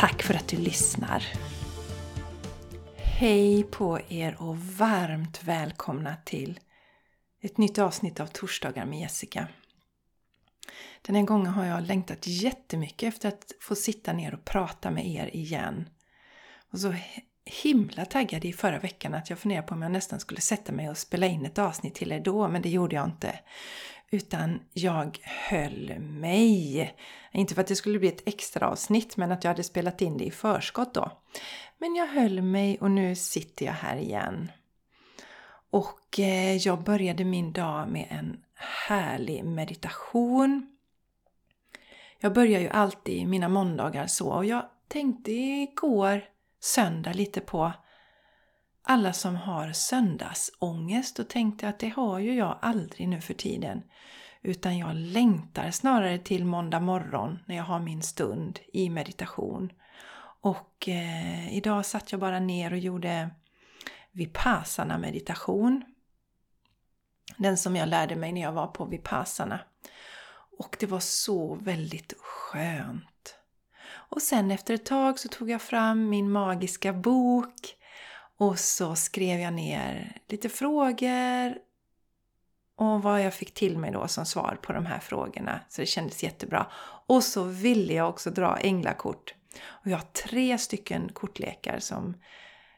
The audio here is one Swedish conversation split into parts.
Tack för att du lyssnar! Hej på er och varmt välkomna till ett nytt avsnitt av Torsdagar med Jessica. Den här gången har jag längtat jättemycket efter att få sitta ner och prata med er igen. Och så himla taggad i förra veckan att jag funderade på om jag nästan skulle sätta mig och spela in ett avsnitt till er då, men det gjorde jag inte. Utan jag höll mig. Inte för att det skulle bli ett extra avsnitt men att jag hade spelat in det i förskott då. Men jag höll mig och nu sitter jag här igen. Och eh, jag började min dag med en härlig meditation. Jag börjar ju alltid mina måndagar så och jag tänkte igår söndag lite på alla som har söndagsångest och tänkte att det har ju jag aldrig nu för tiden. Utan jag längtar snarare till måndag morgon när jag har min stund i meditation. Och eh, idag satt jag bara ner och gjorde Vipassana meditation. Den som jag lärde mig när jag var på Vipassana. Och det var så väldigt skönt. Och sen efter ett tag så tog jag fram min magiska bok och så skrev jag ner lite frågor och vad jag fick till mig då som svar på de här frågorna. Så det kändes jättebra. Och så ville jag också dra änglakort. Och jag har tre stycken kortlekar som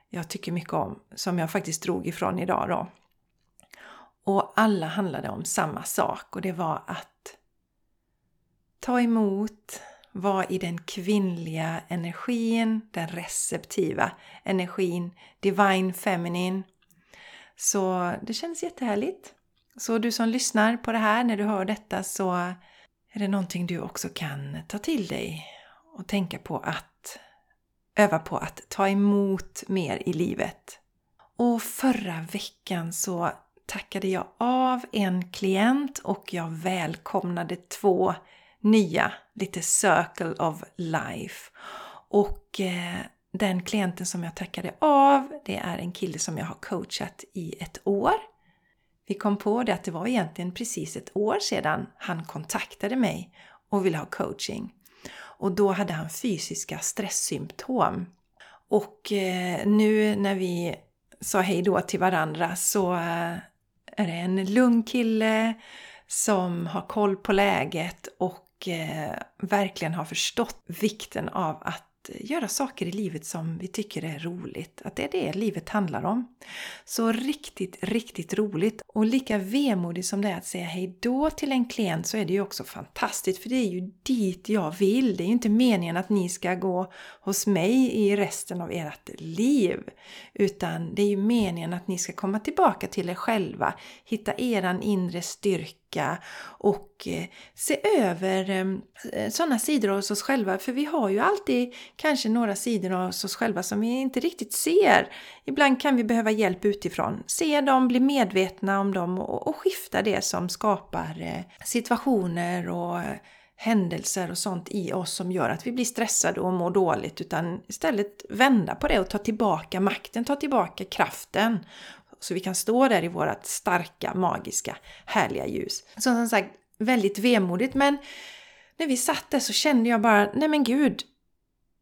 jag tycker mycket om, som jag faktiskt drog ifrån idag då. Och alla handlade om samma sak och det var att ta emot, vara i den kvinnliga energin, den receptiva energin, Divine Feminine. Så det känns jättehärligt. Så du som lyssnar på det här, när du hör detta så är det någonting du också kan ta till dig och tänka på att öva på att ta emot mer i livet. Och förra veckan så tackade jag av en klient och jag välkomnade två nya, lite Circle of Life. Och eh, den klienten som jag tackade av, det är en kille som jag har coachat i ett år. Vi kom på det att det var egentligen precis ett år sedan han kontaktade mig och ville ha coaching. Och då hade han fysiska stresssymptom. Och eh, nu när vi sa hej då till varandra så eh, är det en lugn kille som har koll på läget och eh, verkligen har förstått vikten av att göra saker i livet som vi tycker är roligt. Att det är det livet handlar om. Så riktigt, riktigt roligt. Och lika vemodigt som det är att säga hej då till en klient så är det ju också fantastiskt för det är ju dit jag vill. Det är ju inte meningen att ni ska gå hos mig i resten av ert liv. Utan det är ju meningen att ni ska komma tillbaka till er själva, hitta eran inre styrka och eh, se över eh, eh, sådana sidor hos oss själva. För vi har ju alltid kanske några sidor hos oss själva som vi inte riktigt ser. Ibland kan vi behöva hjälp utifrån. Se dem, bli medvetna om dem och, skifta det som skapar situationer och händelser och sånt i oss som gör att vi blir stressade och mår dåligt utan istället vända på det och ta tillbaka makten, ta tillbaka kraften så vi kan stå där i vårt starka, magiska, härliga ljus. Så som sagt, väldigt vemodigt men när vi satt där så kände jag bara, nej men gud,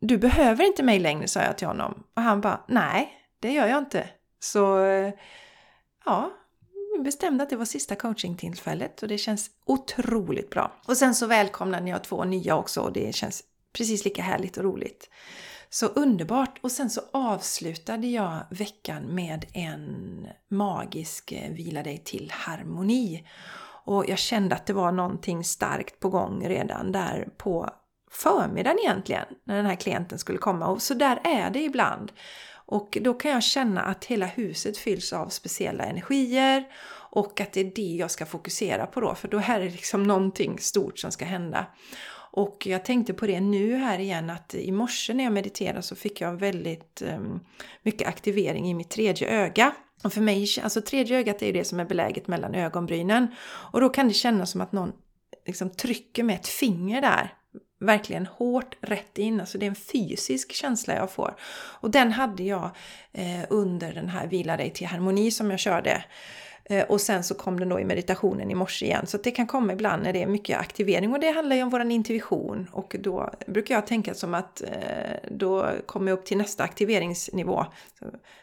du behöver inte mig längre, sa jag till honom. Och han bara, nej, det gör jag inte. Så eh, ja, vi bestämde att det var sista coachingtillfället och det känns otroligt bra. Och sen så välkomnade jag två nya också och det känns precis lika härligt och roligt. Så underbart! Och sen så avslutade jag veckan med en magisk eh, Vila dig till harmoni. Och jag kände att det var någonting starkt på gång redan där på förmiddagen egentligen, när den här klienten skulle komma. Och så där är det ibland. Och då kan jag känna att hela huset fylls av speciella energier och att det är det jag ska fokusera på då, för då är det liksom någonting stort som ska hända. Och jag tänkte på det nu här igen att i morse när jag mediterade så fick jag väldigt um, mycket aktivering i mitt tredje öga. Och för mig, alltså tredje ögat är ju det som är beläget mellan ögonbrynen. Och då kan det kännas som att någon liksom trycker med ett finger där. Verkligen hårt rätt in. Alltså det är en fysisk känsla jag får. Och den hade jag eh, under den här Vila dig till harmoni som jag körde. Eh, och sen så kom den då i meditationen i morse igen. Så det kan komma ibland när det är mycket aktivering och det handlar ju om våran intuition. Och då brukar jag tänka som att eh, då kommer jag upp till nästa aktiveringsnivå.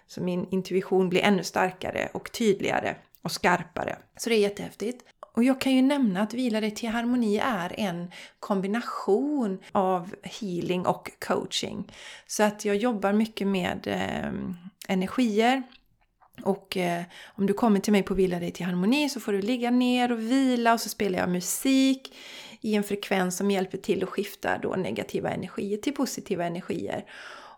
Så min intuition blir ännu starkare och tydligare och skarpare. Så det är jättehäftigt. Och jag kan ju nämna att Vila dig till harmoni är en kombination av healing och coaching. Så att jag jobbar mycket med eh, energier, och eh, om du kommer till mig på Vila dig till harmoni så får du ligga ner och vila och så spelar jag musik i en frekvens som hjälper till att skifta då negativa energier till positiva energier.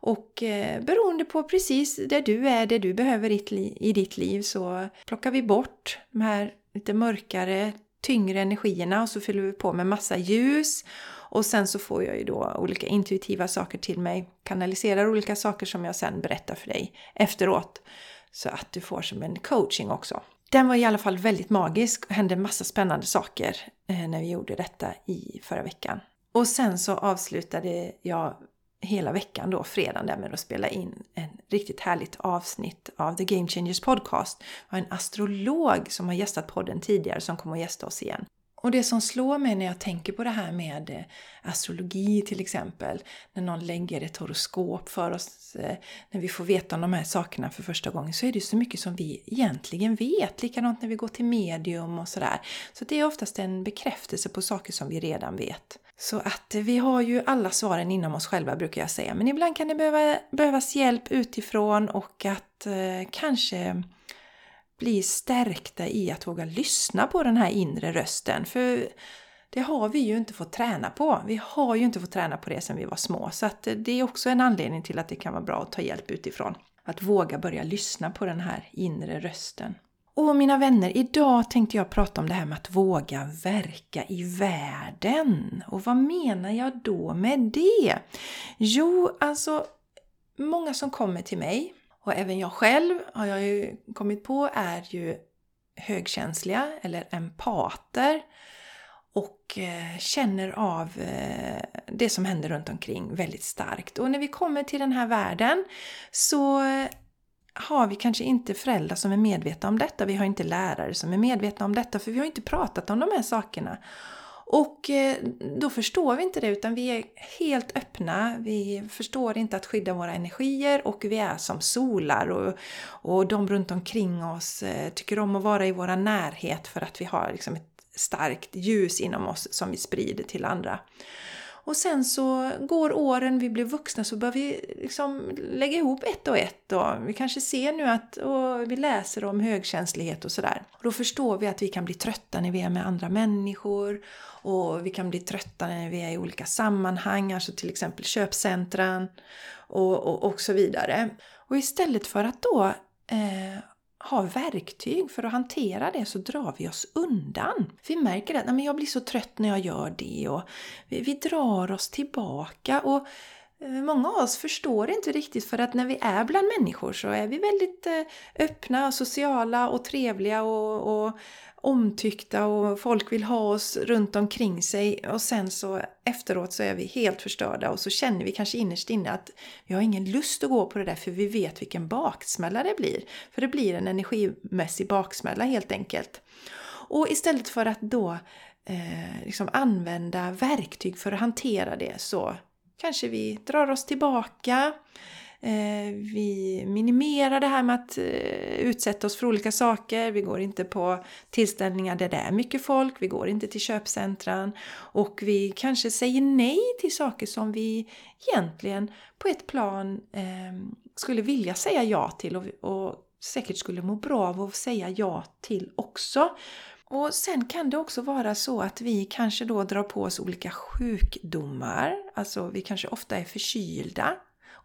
Och eh, beroende på precis där du är, det du behöver i ditt liv så plockar vi bort de här lite mörkare, tyngre energierna och så fyller vi på med massa ljus. Och sen så får jag ju då olika intuitiva saker till mig, kanaliserar olika saker som jag sen berättar för dig efteråt. Så att du får som en coaching också. Den var i alla fall väldigt magisk och hände massa spännande saker eh, när vi gjorde detta i förra veckan. Och sen så avslutade jag hela veckan då, fredagen där med att spela in en riktigt härligt avsnitt av The Game Changers Podcast. Det var en astrolog som har gästat podden tidigare som kommer att gästa oss igen. Och det som slår mig när jag tänker på det här med eh, astrologi till exempel, när någon lägger ett horoskop för oss, eh, när vi får veta om de här sakerna för första gången, så är det så mycket som vi egentligen vet. Likadant när vi går till medium och sådär. Så det är oftast en bekräftelse på saker som vi redan vet. Så att vi har ju alla svaren inom oss själva brukar jag säga, men ibland kan det behöva, behövas hjälp utifrån och att eh, kanske bli stärkta i att våga lyssna på den här inre rösten. För det har vi ju inte fått träna på. Vi har ju inte fått träna på det sedan vi var små. Så att det är också en anledning till att det kan vara bra att ta hjälp utifrån. Att våga börja lyssna på den här inre rösten. Och mina vänner, idag tänkte jag prata om det här med att våga verka i världen. Och vad menar jag då med det? Jo, alltså många som kommer till mig och även jag själv har jag ju kommit på är ju högkänsliga eller empater och eh, känner av eh, det som händer runt omkring väldigt starkt. Och när vi kommer till den här världen så har vi kanske inte föräldrar som är medvetna om detta. Vi har inte lärare som är medvetna om detta för vi har inte pratat om de här sakerna. Och eh, då förstår vi inte det utan vi är helt öppna. Vi förstår inte att skydda våra energier och vi är som solar och, och de runt omkring oss eh, tycker om att vara i våra närhet för att vi har liksom ett starkt ljus inom oss som vi sprider till andra. Och sen så går åren, vi blir vuxna, så börjar vi liksom lägga ihop ett och ett. Och vi kanske ser nu att och vi läser om högkänslighet och sådär. Och då förstår vi att vi kan bli trötta när vi är med andra människor. Och vi kan bli trötta när vi är i olika sammanhang, alltså till exempel köpcentran och, och, och så vidare. Och istället för att då eh, har verktyg för att hantera det så drar vi oss undan. Vi märker att Nej, jag blir så trött när jag gör det och vi, vi drar oss tillbaka. och Eh, många av oss förstår inte riktigt för att när vi är bland människor så är vi väldigt eh, öppna, sociala och trevliga och, och omtyckta och folk vill ha oss runt omkring sig och sen så efteråt så är vi helt förstörda och så känner vi kanske innerst inne att vi har ingen lust att gå på det där för vi vet vilken baksmälla det blir. För det blir en energimässig baksmälla helt enkelt. Och istället för att då eh, liksom använda verktyg för att hantera det så kanske vi drar oss tillbaka eh, vi minimerar det här med att eh, utsätta oss för olika saker. Vi går inte på tillställningar där det är mycket folk. Vi går inte till köpcentran. Och vi kanske säger nej till saker som vi egentligen på ett plan eh, skulle vilja säga ja till och, och säkert skulle må bra av att säga ja till också. Och sen kan det också vara så att vi kanske då drar på oss olika sjukdomar. Alltså vi kanske ofta är förkylda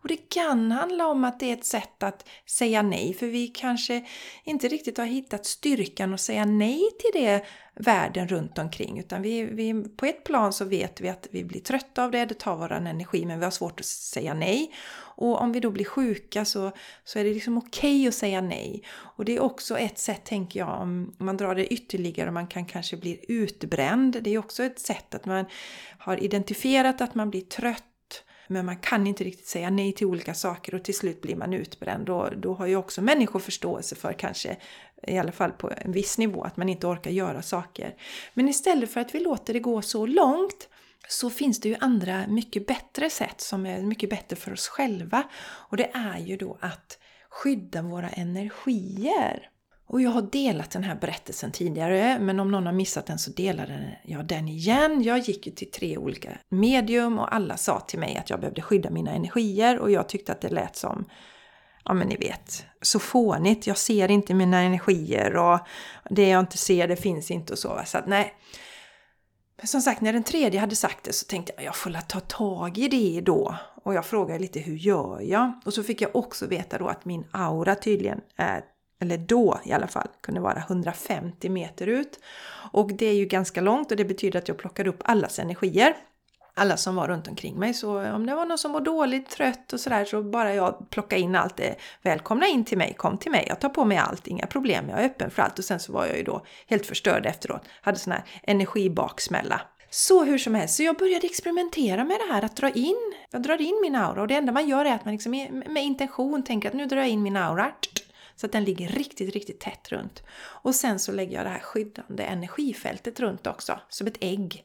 och det kan handla om att det är ett sätt att säga nej, för vi kanske inte riktigt har hittat styrkan att säga nej till det världen runt omkring. Utan vi, vi, på ett plan så vet vi att vi blir trötta av det, det tar vår energi, men vi har svårt att säga nej. Och om vi då blir sjuka så, så är det liksom okej okay att säga nej. Och det är också ett sätt, tänker jag, om man drar det ytterligare och man kan kanske bli utbränd. Det är också ett sätt att man har identifierat att man blir trött men man kan inte riktigt säga nej till olika saker och till slut blir man utbränd. Och då har ju också människor förståelse för kanske, i alla fall på en viss nivå, att man inte orkar göra saker. Men istället för att vi låter det gå så långt så finns det ju andra mycket bättre sätt som är mycket bättre för oss själva. Och det är ju då att skydda våra energier. Och jag har delat den här berättelsen tidigare, men om någon har missat den så delar jag den igen. Jag gick ju till tre olika medium och alla sa till mig att jag behövde skydda mina energier och jag tyckte att det lät som ja men ni vet, så fånigt. Jag ser inte mina energier och det jag inte ser det finns inte och så. Så att nej. Men som sagt, när den tredje hade sagt det så tänkte jag jag får ta tag i det då. Och jag frågade lite hur gör jag? Och så fick jag också veta då att min aura tydligen är eller då i alla fall, kunde vara 150 meter ut. Och det är ju ganska långt och det betyder att jag plockade upp allas energier. Alla som var runt omkring mig. Så om det var någon som var dåligt, trött och sådär så bara jag plockade in allt det. Välkomna in till mig, kom till mig, jag tar på mig allt, inga problem, jag är öppen för allt. Och sen så var jag ju då helt förstörd efteråt. Hade sån här energibaksmälla. Så hur som helst, så jag började experimentera med det här att dra in. Jag drar in min aura och det enda man gör är att man liksom med intention tänker att nu drar jag in min aura. Så att den ligger riktigt, riktigt tätt runt. Och sen så lägger jag det här skyddande energifältet runt också, som ett ägg.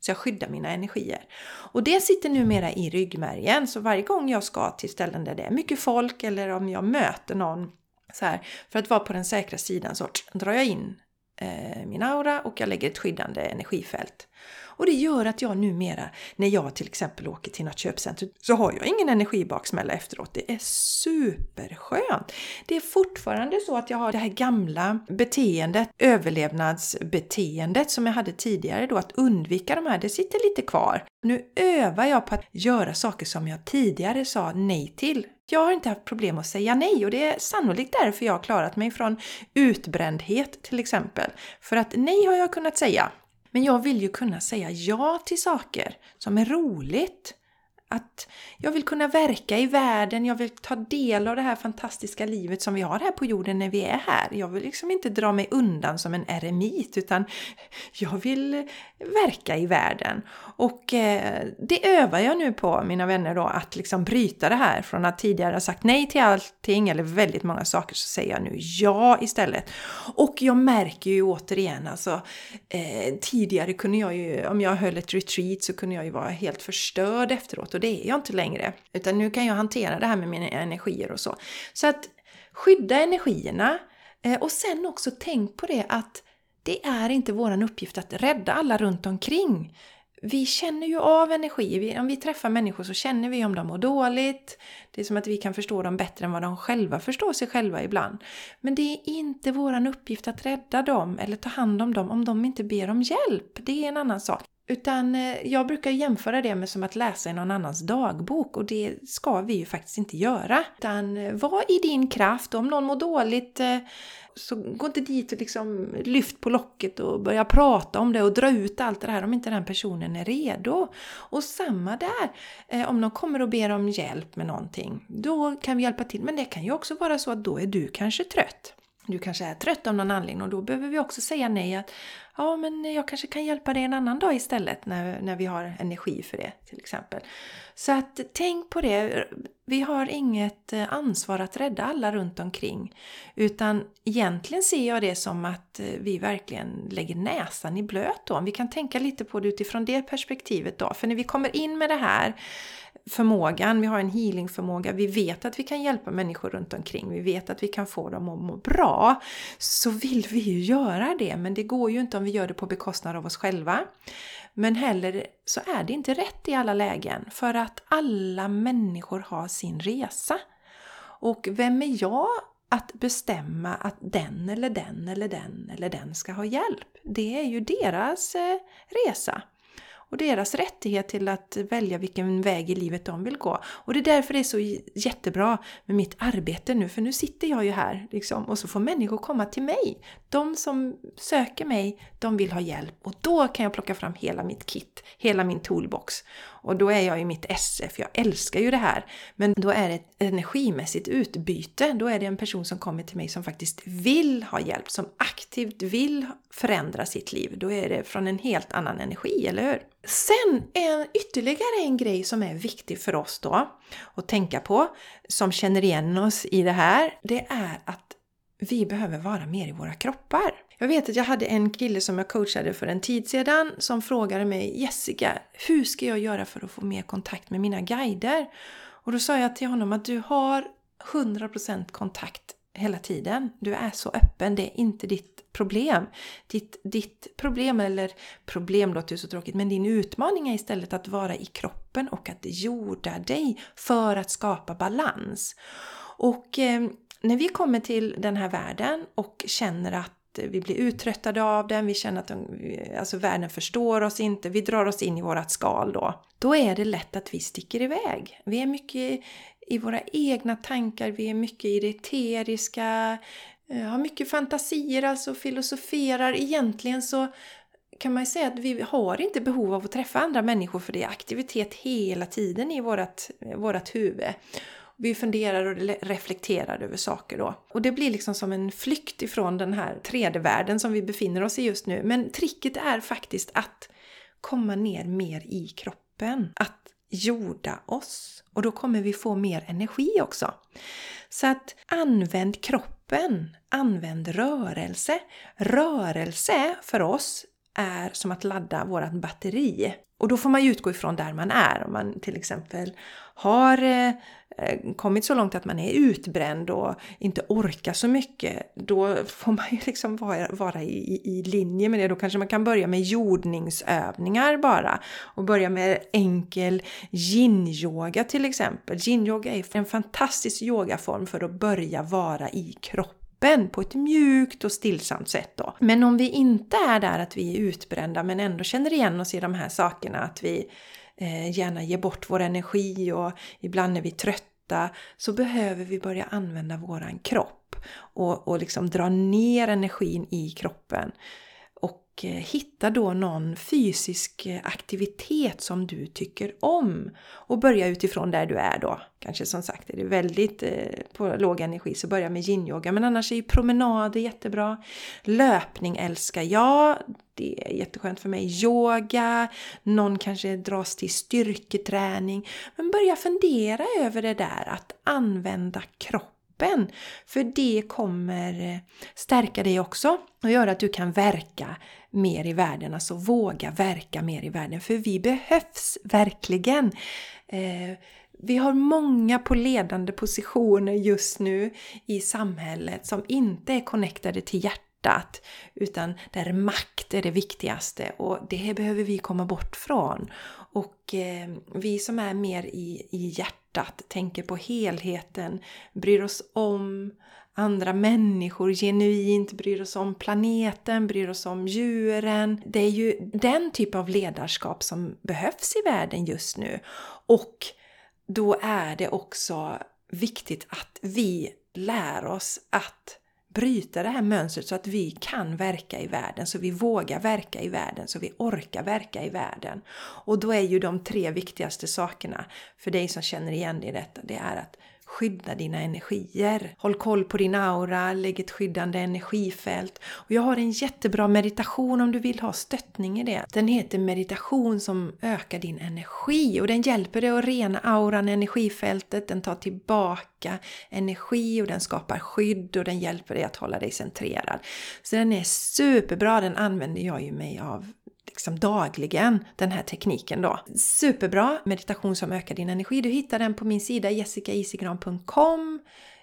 Så jag skyddar mina energier. Och det sitter numera i ryggmärgen, så varje gång jag ska till ställen där det är mycket folk eller om jag möter någon så här, för att vara på den säkra sidan så drar jag in eh, min aura och jag lägger ett skyddande energifält. Och det gör att jag numera, när jag till exempel åker till något köpcentrum, så har jag ingen energibaksmälla efteråt. Det är superskönt! Det är fortfarande så att jag har det här gamla beteendet, överlevnadsbeteendet som jag hade tidigare då, att undvika de här, det sitter lite kvar. Nu övar jag på att göra saker som jag tidigare sa nej till. Jag har inte haft problem att säga nej och det är sannolikt därför jag har klarat mig från utbrändhet till exempel. För att nej har jag kunnat säga. Men jag vill ju kunna säga ja till saker som är roligt. Att jag vill kunna verka i världen, jag vill ta del av det här fantastiska livet som vi har här på jorden när vi är här. Jag vill liksom inte dra mig undan som en eremit utan jag vill verka i världen. Och eh, det övar jag nu på, mina vänner, då, att liksom bryta det här. Från att tidigare ha sagt nej till allting eller väldigt många saker så säger jag nu ja istället. Och jag märker ju återigen, alltså eh, tidigare kunde jag ju, om jag höll ett retreat så kunde jag ju vara helt förstörd efteråt och det är jag inte längre. Utan nu kan jag hantera det här med mina energier och så. Så att skydda energierna eh, och sen också tänk på det att det är inte vår uppgift att rädda alla runt omkring. Vi känner ju av energi. om vi träffar människor så känner vi om de mår dåligt. Det är som att vi kan förstå dem bättre än vad de själva förstår sig själva ibland. Men det är inte vår uppgift att rädda dem eller ta hand om dem om de inte ber om hjälp. Det är en annan sak. Utan eh, jag brukar jämföra det med som att läsa i någon annans dagbok och det ska vi ju faktiskt inte göra. Utan eh, var i din kraft. Om någon mår dåligt eh, så gå inte dit och liksom lyft på locket och börja prata om det och dra ut allt det här om inte den personen är redo. Och samma där, om någon kommer och ber om hjälp med någonting, då kan vi hjälpa till. Men det kan ju också vara så att då är du kanske trött. Du kanske är trött av någon anledning och då behöver vi också säga nej att ja men jag kanske kan hjälpa dig en annan dag istället när, när vi har energi för det till exempel. Så att tänk på det, vi har inget eh, ansvar att rädda alla runt omkring utan egentligen ser jag det som att eh, vi verkligen lägger näsan i blöt då. Om vi kan tänka lite på det utifrån det perspektivet då. För när vi kommer in med det här förmågan, vi har en healingförmåga, vi vet att vi kan hjälpa människor runt omkring, vi vet att vi kan få dem att må bra, så vill vi ju göra det. Men det går ju inte om vi gör det på bekostnad av oss själva. Men heller så är det inte rätt i alla lägen, för att alla människor har sin resa. Och vem är jag att bestämma att den eller den eller den eller den ska ha hjälp? Det är ju deras eh, resa och deras rättighet till att välja vilken väg i livet de vill gå. Och det är därför det är så jättebra med mitt arbete nu, för nu sitter jag ju här liksom, och så får människor komma till mig. De som söker mig, de vill ha hjälp och då kan jag plocka fram hela mitt kit, hela min toolbox. Och då är jag i mitt SF, jag älskar ju det här. Men då är det ett energimässigt utbyte. Då är det en person som kommer till mig som faktiskt vill ha hjälp, som aktivt vill förändra sitt liv. Då är det från en helt annan energi, eller hur? Sen en, ytterligare en grej som är viktig för oss då att tänka på, som känner igen oss i det här, det är att vi behöver vara mer i våra kroppar. Jag vet att jag hade en kille som jag coachade för en tid sedan som frågade mig Jessica, hur ska jag göra för att få mer kontakt med mina guider? Och då sa jag till honom att du har 100% kontakt hela tiden. Du är så öppen, det är inte ditt problem. Ditt, ditt problem, eller problem låter ju så tråkigt, men din utmaning är istället att vara i kroppen och att jorda dig för att skapa balans. Och eh, när vi kommer till den här världen och känner att vi blir uttröttade av den, vi känner att de, alltså världen förstår oss inte, vi drar oss in i vårat skal då. Då är det lätt att vi sticker iväg. Vi är mycket i våra egna tankar, vi är mycket i det eteriska, Eh, har mycket fantasier, alltså filosoferar. Egentligen så kan man ju säga att vi har inte behov av att träffa andra människor för det är aktivitet hela tiden i vårat, vårat huvud. Vi funderar och reflekterar över saker då. Och det blir liksom som en flykt ifrån den här 3D-världen som vi befinner oss i just nu. Men tricket är faktiskt att komma ner mer i kroppen. Att jorda oss. Och då kommer vi få mer energi också. Så att använd kroppen, använd rörelse. Rörelse för oss är som att ladda vårat batteri. Och då får man ju utgå ifrån där man är. Om man till exempel har eh, kommit så långt att man är utbränd och inte orkar så mycket, då får man ju liksom vara, vara i, i linje med det. Då kanske man kan börja med jordningsövningar bara och börja med enkel yin-yoga till exempel. Yin-yoga är en fantastisk yogaform för att börja vara i kroppen kroppen på ett mjukt och stillsamt sätt då. Men om vi inte är där att vi är utbrända men ändå känner igen oss i de här sakerna, att vi eh, gärna ger bort vår energi och ibland är vi trötta, så behöver vi börja använda våran kropp och, och liksom dra ner energin i kroppen. Och eh, hitta då någon fysisk eh, aktivitet som du tycker om. Och börja utifrån där du är då. Kanske som sagt är det väldigt eh, på låg energi så börja med yin-yoga. Men annars är ju promenader jättebra. Löpning älskar jag. Det är jätteskönt för mig. Yoga. Någon kanske dras till styrketräning. Men börja fundera över det där att använda kroppen kroppen. För det kommer eh, stärka dig också och göra att du kan verka mer i världen, alltså våga verka mer i världen. För vi behövs verkligen. Eh, vi har många på ledande positioner just nu i samhället som inte är connectade till hjärtat utan där makt är det viktigaste och det behöver vi komma bort från. Och eh, vi som är mer i, i hjärtat, tänker på helheten, bryr oss om andra människor genuint, bryr oss om planeten, bryr oss om djuren. Det är ju den typ av ledarskap som behövs i världen just nu. Och då är det också viktigt att vi lär oss att bryta det här mönstret så att vi kan verka i världen, så vi vågar verka i världen, så vi orkar verka i världen. Och då är ju de tre viktigaste sakerna för dig som känner igen dig i detta, det är att skydda dina energier. Håll koll på din aura, lägg ett skyddande energifält. Och jag har en jättebra meditation om du vill ha stöttning i det. Den heter meditation som ökar din energi och den hjälper dig att rena auran, energifältet, den tar tillbaka energi och den skapar skydd och den hjälper dig att hålla dig centrerad. Så den är superbra, den använder jag ju mig av liksom dagligen, den här tekniken då. Superbra meditation som ökar din energi. Du hittar den på min sida jessicaisigran.com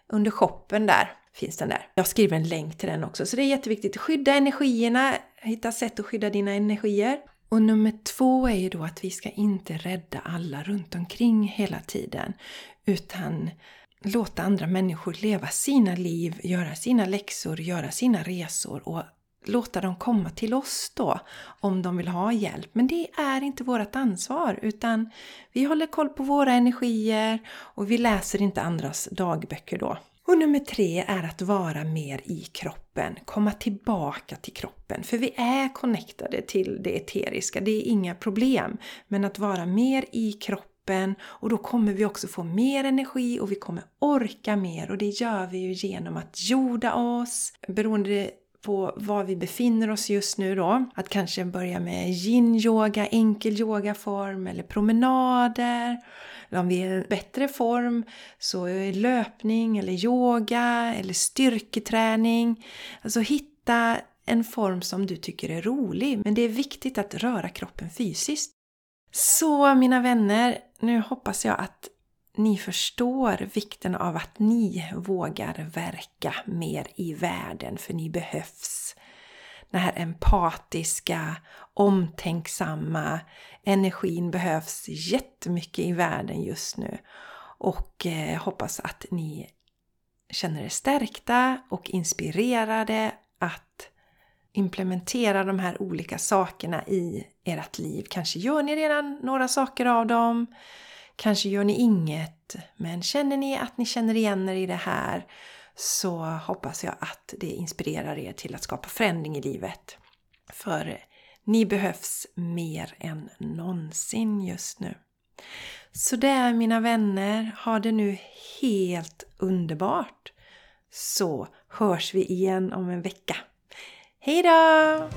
under shoppen där finns den där. Jag skriver en länk till den också, så det är jätteviktigt. Skydda energierna, hitta sätt att skydda dina energier. Och nummer två är ju då att vi ska inte rädda alla runt omkring hela tiden, utan låta andra människor leva sina liv, göra sina läxor, göra sina resor och låta dem komma till oss då om de vill ha hjälp. Men det är inte vårt ansvar utan vi håller koll på våra energier och vi läser inte andras dagböcker då. Och nummer tre är att vara mer i kroppen, komma tillbaka till kroppen. För vi är connectade till det eteriska, det är inga problem. Men att vara mer i kroppen och då kommer vi också få mer energi och vi kommer orka mer och det gör vi ju genom att jorda oss. Beroende på var vi befinner oss just nu då. Att kanske börja med yin-yoga, enkel yogaform eller promenader. Eller om vi är i bättre form så är löpning eller yoga eller styrketräning. Alltså hitta en form som du tycker är rolig. Men det är viktigt att röra kroppen fysiskt. Så mina vänner, nu hoppas jag att ni förstår vikten av att ni vågar verka mer i världen för ni behövs. Den här empatiska, omtänksamma energin behövs jättemycket i världen just nu. Och eh, hoppas att ni känner er stärkta och inspirerade att implementera de här olika sakerna i ert liv. Kanske gör ni redan några saker av dem. Kanske gör ni inget, men känner ni att ni känner igen er i det här så hoppas jag att det inspirerar er till att skapa förändring i livet. För ni behövs mer än någonsin just nu. Så där mina vänner, ha det nu helt underbart! Så hörs vi igen om en vecka. Hejdå!